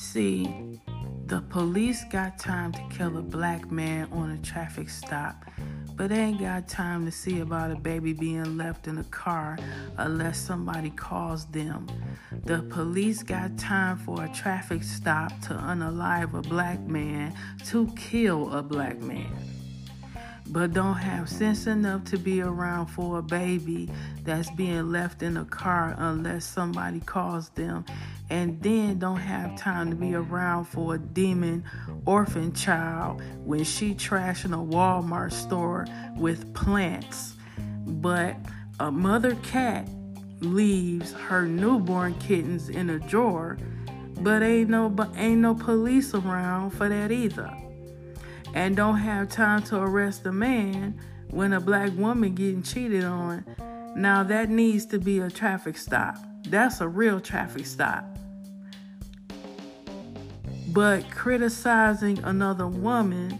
See, the police got time to kill a black man on a traffic stop, but they ain't got time to see about a baby being left in a car unless somebody calls them. The police got time for a traffic stop to unalive a black man to kill a black man but don't have sense enough to be around for a baby that's being left in a car unless somebody calls them, and then don't have time to be around for a demon orphan child when she trashing a Walmart store with plants. But a mother cat leaves her newborn kittens in a drawer, but ain't no but ain't no police around for that either and don't have time to arrest a man when a black woman getting cheated on, now that needs to be a traffic stop. That's a real traffic stop. But criticizing another woman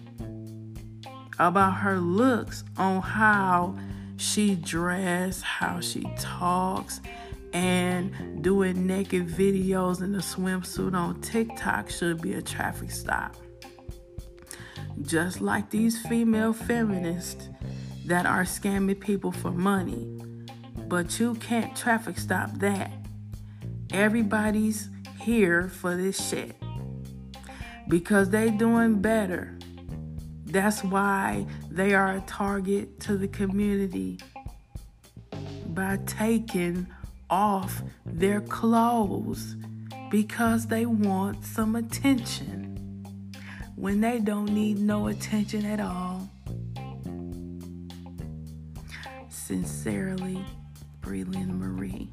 about her looks on how she dressed, how she talks, and doing naked videos in a swimsuit on TikTok should be a traffic stop just like these female feminists that are scamming people for money. But you can't traffic stop that. Everybody's here for this shit because they doing better. That's why they are a target to the community by taking off their clothes because they want some attention when they don't need no attention at all. Sincerely, Breland Marie.